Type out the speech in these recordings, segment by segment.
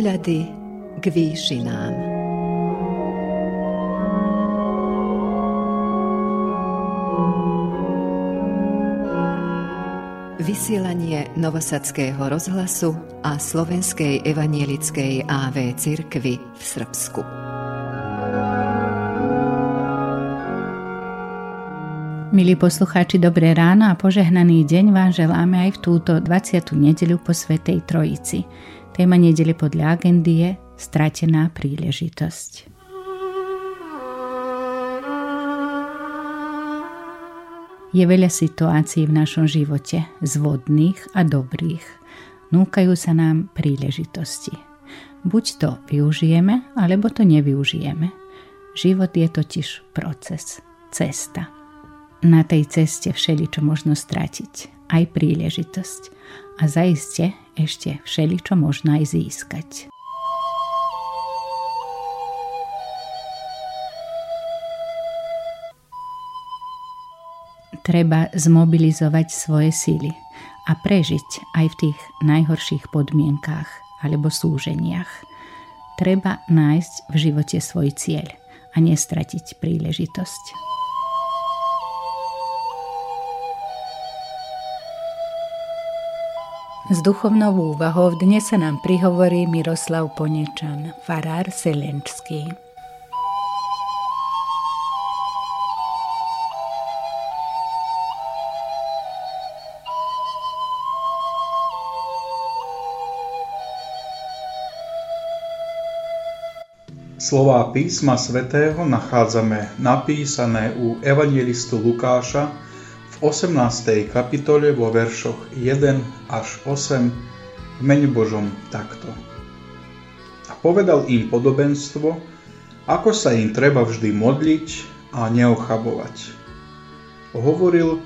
Pohľady k výšinám. Vysielanie Novosadského rozhlasu a Slovenskej evanielickej AV cirkvy v Srbsku. Milí poslucháči, dobré ráno a požehnaný deň vám želáme aj v túto 20. nedeľu po Svetej Trojici. Téma nedele podľa agendy je Stratená príležitosť. Je veľa situácií v našom živote, zvodných a dobrých. Núkajú sa nám príležitosti. Buď to využijeme, alebo to nevyužijeme. Život je totiž proces, cesta na tej ceste všeličo možno stratiť, aj príležitosť a zaiste ešte všeličo možno aj získať. Treba zmobilizovať svoje síly a prežiť aj v tých najhorších podmienkách alebo súženiach. Treba nájsť v živote svoj cieľ a nestratiť príležitosť. S duchovnou úvahou dnes sa nám prihovorí Miroslav Ponečan, farár Selenčský. Slová písma svätého nachádzame napísané u evangelistu Lukáša 18. kapitole vo veršoch 1 až 8 v mene Božom takto. A povedal im podobenstvo, ako sa im treba vždy modliť a neochabovať. Hovoril,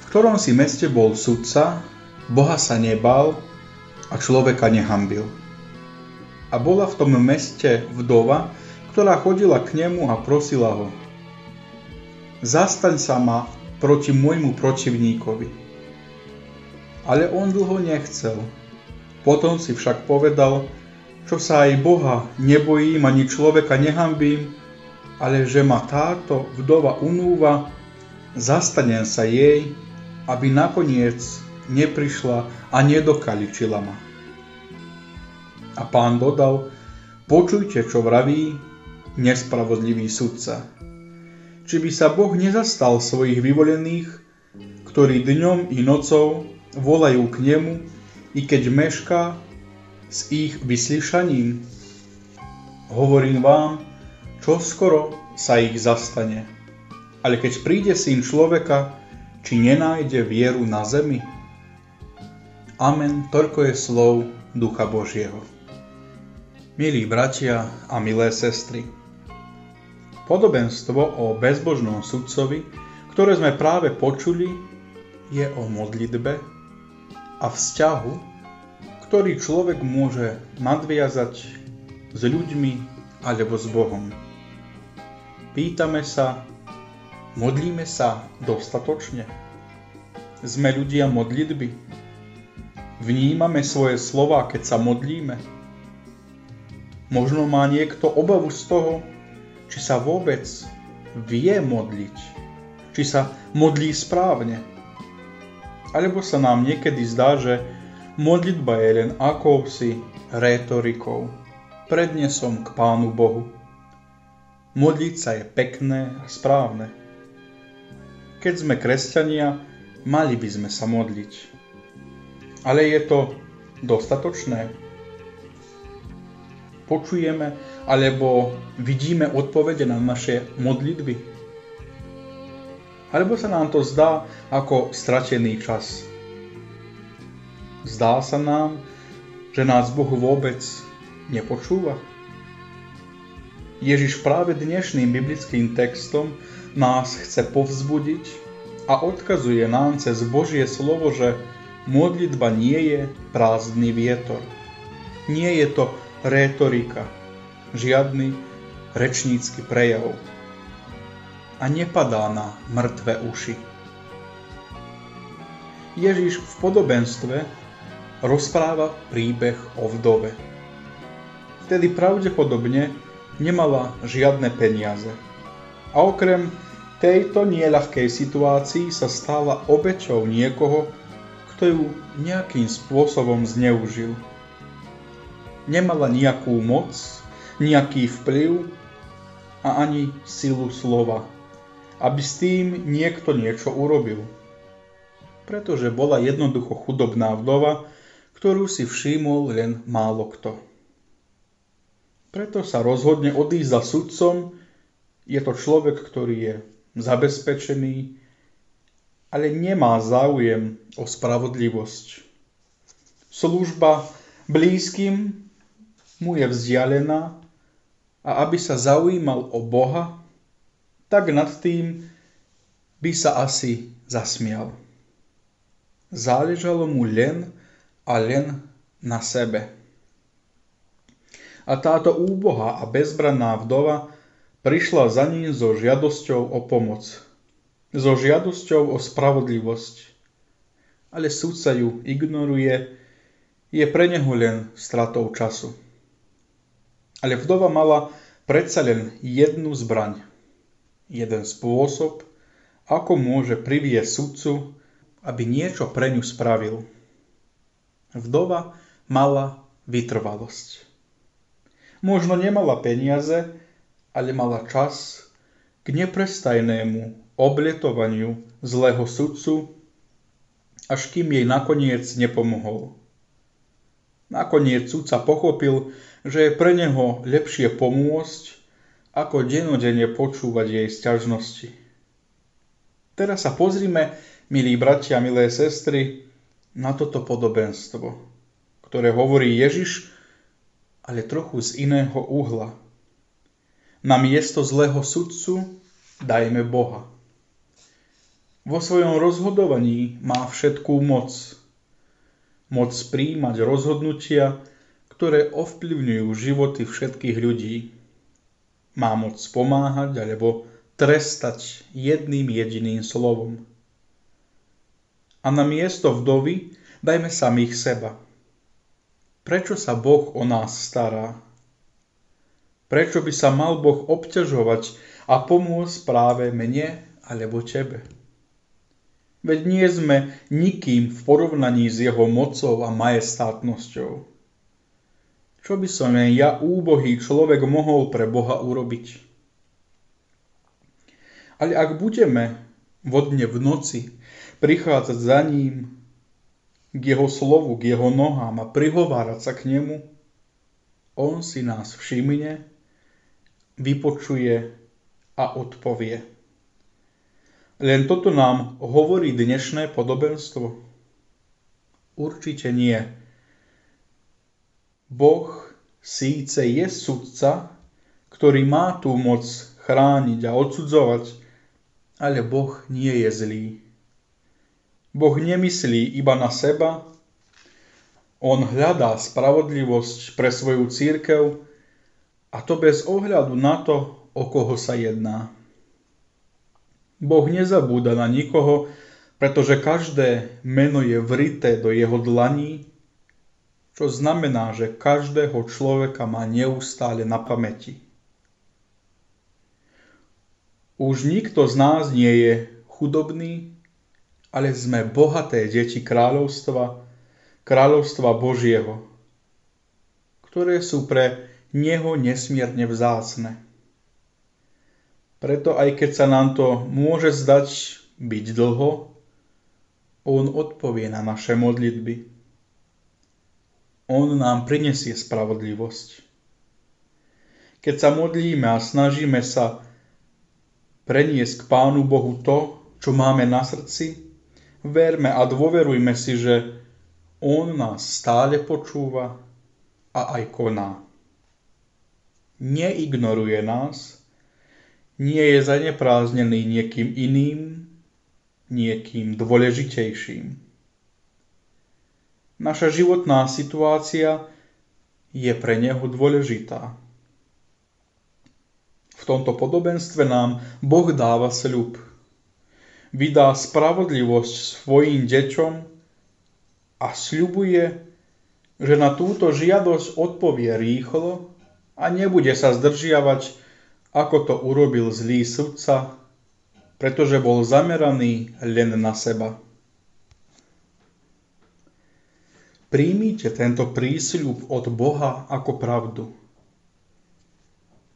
v ktorom si meste bol sudca, Boha sa nebal a človeka nehambil. A bola v tom meste vdova, ktorá chodila k nemu a prosila ho. Zastaň sa ma proti môjmu protivníkovi. Ale on dlho nechcel. Potom si však povedal, čo sa aj Boha nebojím ani človeka nehambím, ale že ma táto vdova unúva, zastanem sa jej, aby nakoniec neprišla a nedokaličila ma. A pán dodal, počujte, čo vraví nespravodlivý sudca či by sa Boh nezastal svojich vyvolených, ktorí dňom i nocou volajú k nemu, i keď mešká s ich vyslyšaním. Hovorím vám, čo skoro sa ich zastane. Ale keď príde syn človeka, či nenájde vieru na zemi? Amen, toľko je slov Ducha Božieho. Milí bratia a milé sestry, Podobenstvo o bezbožnom sudcovi, ktoré sme práve počuli, je o modlitbe a vzťahu, ktorý človek môže nadviazať s ľuďmi alebo s Bohom. Pýtame sa, modlíme sa dostatočne? Sme ľudia modlitby? Vnímame svoje slova, keď sa modlíme? Možno má niekto obavu z toho, či sa vôbec vie modliť, či sa modlí správne. Alebo sa nám niekedy zdá, že modlitba je len akousi rétorikou, prednesom k Pánu Bohu. Modliť sa je pekné a správne. Keď sme kresťania, mali by sme sa modliť. Ale je to dostatočné? Počujeme alebo vidíme odpovede na naše modlitby? Alebo sa nám to zdá ako stratený čas? Zdá sa nám, že nás Boh vôbec nepočúva? Ježiš práve dnešným biblickým textom nás chce povzbudiť a odkazuje nám cez Božie slovo, že modlitba nie je prázdny vietor. Nie je to rétorika, žiadny rečnícky prejav a nepadá na mŕtve uši. Ježiš v podobenstve rozpráva príbeh o vdove. vtedy pravdepodobne nemala žiadne peniaze. A okrem tejto nieľahkej situácii sa stala obeťou niekoho, kto ju nejakým spôsobom zneužil. Nemala nejakú moc, nejaký vplyv a ani silu slova, aby s tým niekto niečo urobil. Pretože bola jednoducho chudobná vdova, ktorú si všimol len málo kto. Preto sa rozhodne odísť za sudcom. Je to človek, ktorý je zabezpečený, ale nemá záujem o spravodlivosť. Služba blízkym mu je vzdialená a aby sa zaujímal o Boha, tak nad tým by sa asi zasmial. Záležalo mu len a len na sebe. A táto úbohá a bezbranná vdova prišla za ním so žiadosťou o pomoc, so žiadosťou o spravodlivosť. Ale súdca ju ignoruje, je pre neho len stratou času. Ale vdova mala predsa len jednu zbraň, jeden spôsob, ako môže privieť sudcu, aby niečo pre ňu spravil. Vdova mala vytrvalosť. Možno nemala peniaze, ale mala čas k neprestajnému obletovaniu zlého sudcu, až kým jej nakoniec nepomohol. Nakoniec sudca pochopil, že je pre neho lepšie pomôcť, ako denodene počúvať jej sťažnosti. Teraz sa pozrime, milí bratia, milé sestry, na toto podobenstvo, ktoré hovorí Ježiš, ale trochu z iného uhla. Na miesto zlého sudcu dajme Boha. Vo svojom rozhodovaní má všetkú moc. Moc príjmať rozhodnutia, ktoré ovplyvňujú životy všetkých ľudí. Má moc pomáhať alebo trestať jedným jediným slovom. A na miesto vdovy dajme samých seba. Prečo sa Boh o nás stará? Prečo by sa mal Boh obťažovať a pomôcť práve mne alebo tebe? Veď nie sme nikým v porovnaní s jeho mocou a majestátnosťou. Čo by som len ja, úbohý človek, mohol pre Boha urobiť? Ale ak budeme vodne v noci prichádzať za ním k jeho slovu, k jeho nohám a prihovárať sa k nemu, on si nás všimne, vypočuje a odpovie. Len toto nám hovorí dnešné podobenstvo? Určite nie. Boh síce je sudca, ktorý má tú moc chrániť a odsudzovať, ale Boh nie je zlý. Boh nemyslí iba na seba, on hľadá spravodlivosť pre svoju církev a to bez ohľadu na to, o koho sa jedná. Boh nezabúda na nikoho, pretože každé meno je vrité do jeho dlaní čo znamená, že každého človeka má neustále na pamäti. Už nikto z nás nie je chudobný, ale sme bohaté deti kráľovstva, kráľovstva Božieho, ktoré sú pre Neho nesmierne vzácne. Preto aj keď sa nám to môže zdať byť dlho, On odpovie na naše modlitby on nám prinesie spravodlivosť. Keď sa modlíme a snažíme sa preniesť k Pánu Bohu to, čo máme na srdci, verme a dôverujme si, že On nás stále počúva a aj koná. Neignoruje nás, nie je zanepráznený niekým iným, niekým dôležitejším. Naša životná situácia je pre neho dôležitá. V tomto podobenstve nám Boh dáva sľub. Vydá spravodlivosť svojim deťom a sľubuje, že na túto žiadosť odpovie rýchlo a nebude sa zdržiavať, ako to urobil zlý sudca, pretože bol zameraný len na seba. Príjmite tento prísľub od Boha ako pravdu.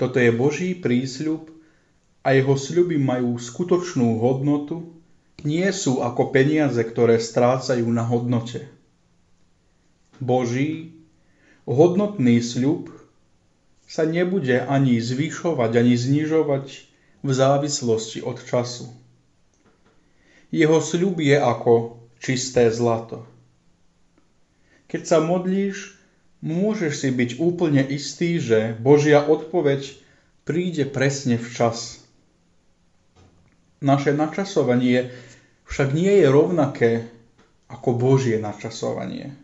Toto je Boží prísľub a jeho sľuby majú skutočnú hodnotu, nie sú ako peniaze, ktoré strácajú na hodnote. Boží, hodnotný sľub sa nebude ani zvyšovať, ani znižovať v závislosti od času. Jeho sľub je ako čisté zlato. Keď sa modlíš, môžeš si byť úplne istý, že Božia odpoveď príde presne včas. Naše načasovanie však nie je rovnaké ako Božie načasovanie.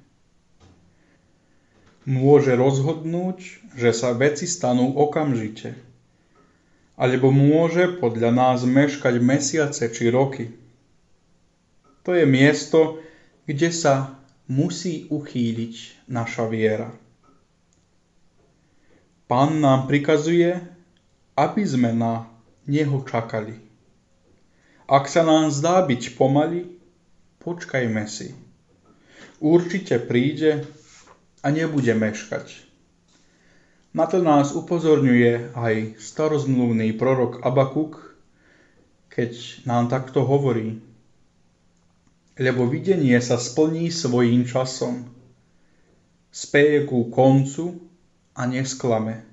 Môže rozhodnúť, že sa veci stanú okamžite. Alebo môže podľa nás meškať mesiace či roky. To je miesto, kde sa musí uchýliť naša viera. Pán nám prikazuje, aby sme na Neho čakali. Ak sa nám zdá byť pomaly, počkajme si. Určite príde a nebude meškať. Na to nás upozorňuje aj starozmluvný prorok Abakuk, keď nám takto hovorí lebo videnie sa splní svojím časom. Speje ku koncu a nesklame.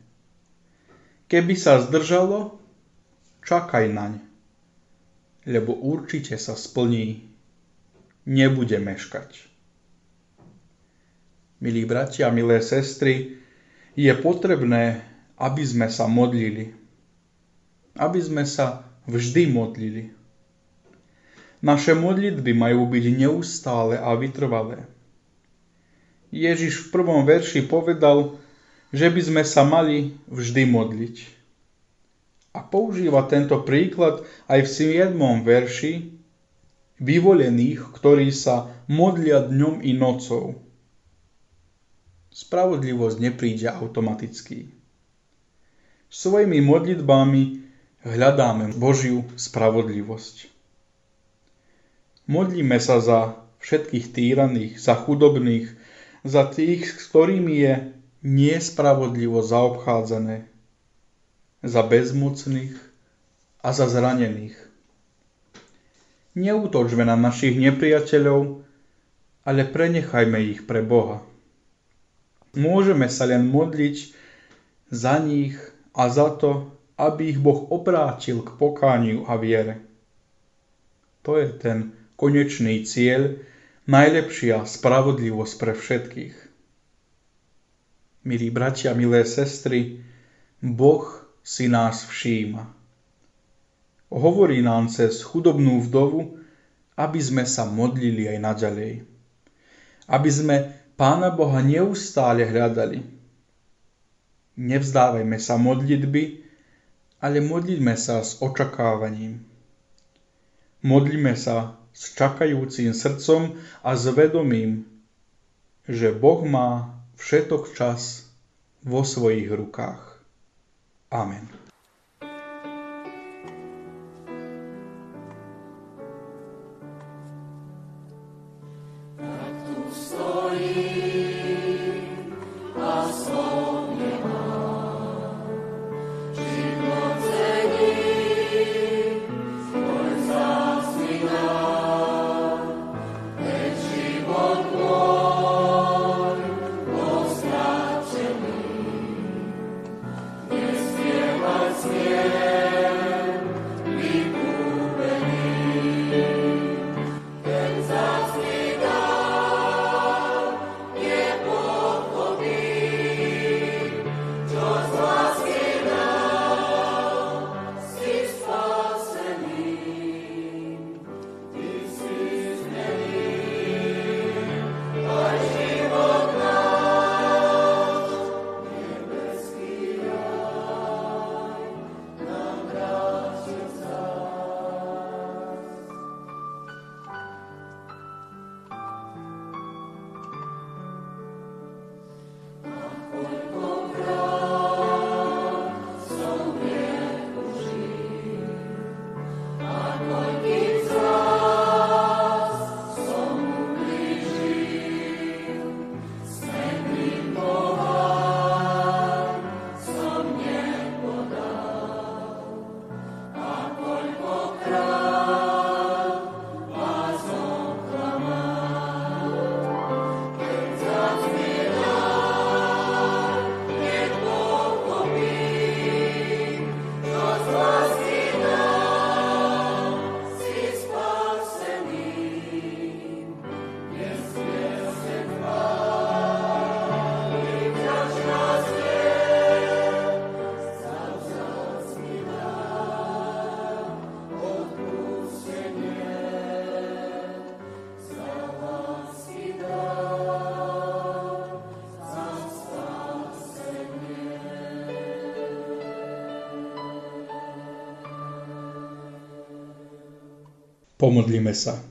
Keby sa zdržalo, čakaj naň, lebo určite sa splní, nebude meškať. Milí bratia, milé sestry, je potrebné, aby sme sa modlili. Aby sme sa vždy modlili naše modlitby majú byť neustále a vytrvalé. Ježiš v prvom verši povedal, že by sme sa mali vždy modliť. A používa tento príklad aj v 7. verši vyvolených, ktorí sa modlia dňom i nocou. Spravodlivosť nepríde automaticky. Svojimi modlitbami hľadáme Božiu spravodlivosť. Modlíme sa za všetkých týraných, za chudobných, za tých, s ktorými je nespravodlivo zaobchádzané, za bezmocných a za zranených. Neútočme na našich nepriateľov, ale prenechajme ich pre Boha. Môžeme sa len modliť za nich a za to, aby ich Boh obrátil k pokániu a viere. To je ten konečný cieľ, najlepšia spravodlivosť pre všetkých. Milí bratia, milé sestry, Boh si nás všíma. Hovorí nám cez chudobnú vdovu, aby sme sa modlili aj naďalej. Aby sme Pána Boha neustále hľadali. Nevzdávajme sa modlitby, ale modlíme sa s očakávaním. Modlíme sa s čakajúcim srdcom a s vedomím, že Boh má všetok čas vo svojich rukách. Amen. Pomodlíme sa.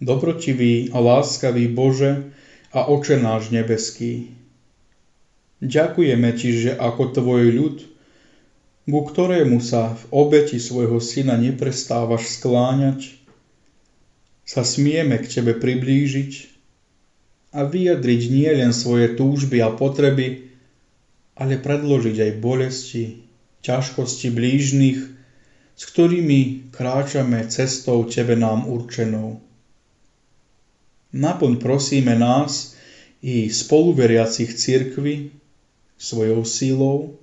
Dobrotivý a láskavý Bože a Oče náš nebeský, ďakujeme Ti, že ako Tvoj ľud, ku ktorému sa v obeti svojho Syna neprestávaš skláňať, sa smieme k Tebe priblížiť a vyjadriť nie len svoje túžby a potreby, ale predložiť aj bolesti, ťažkosti blížnych, s ktorými kráčame cestou Tebe nám určenou. Naplň prosíme nás i spoluveriacich cirkvi svojou sílou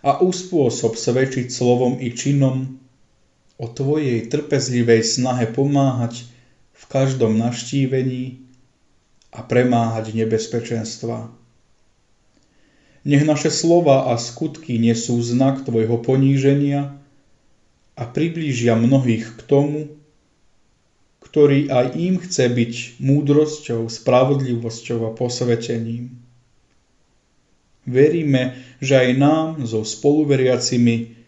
a uspôsob svedčiť slovom i činom o Tvojej trpezlivej snahe pomáhať v každom naštívení a premáhať nebezpečenstva. Nech naše slova a skutky nesú znak Tvojho poníženia a priblížia mnohých k tomu, ktorý aj im chce byť múdrosťou, spravodlivosťou a posvetením. Veríme, že aj nám so spoluveriacimi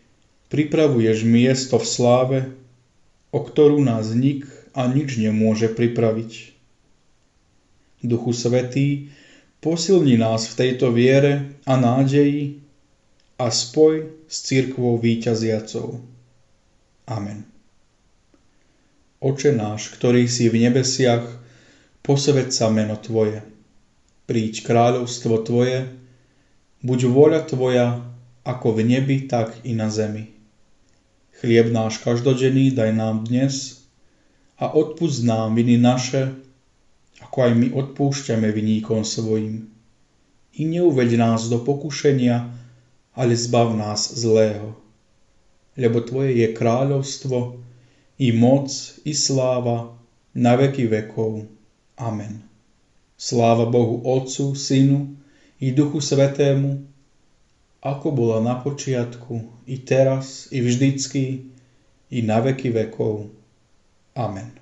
pripravuješ miesto v sláve, o ktorú nás nik a nič nemôže pripraviť. Duchu Svetý, posilni nás v tejto viere a nádeji a spoj s církvou výťaziacou. Amen. Oče náš, ktorý si v nebesiach, posved sa meno Tvoje. Príď kráľovstvo Tvoje, buď vôľa Tvoja, ako v nebi, tak i na zemi. Chlieb náš každodenný daj nám dnes a odpúsť nám viny naše, ako aj my odpúšťame viníkom svojim. I neuveď nás do pokušenia, ale zbav nás zlého lebo Tvoje je kráľovstvo, i moc, i sláva, na veky vekov. Amen. Sláva Bohu Otcu, Synu i Duchu Svetému, ako bola na počiatku, i teraz, i vždycky, i na veky vekov. Amen.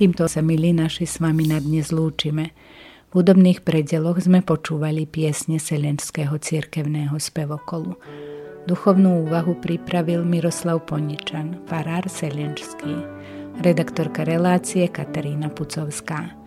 Týmto sa, milí naši, s vami na dnes lúčime. V údobných predeloch sme počúvali piesne Selenského cirkevného spevokolu. Duchovnú úvahu pripravil Miroslav Poničan, farár Selenský, redaktorka relácie Katarína Pucovská.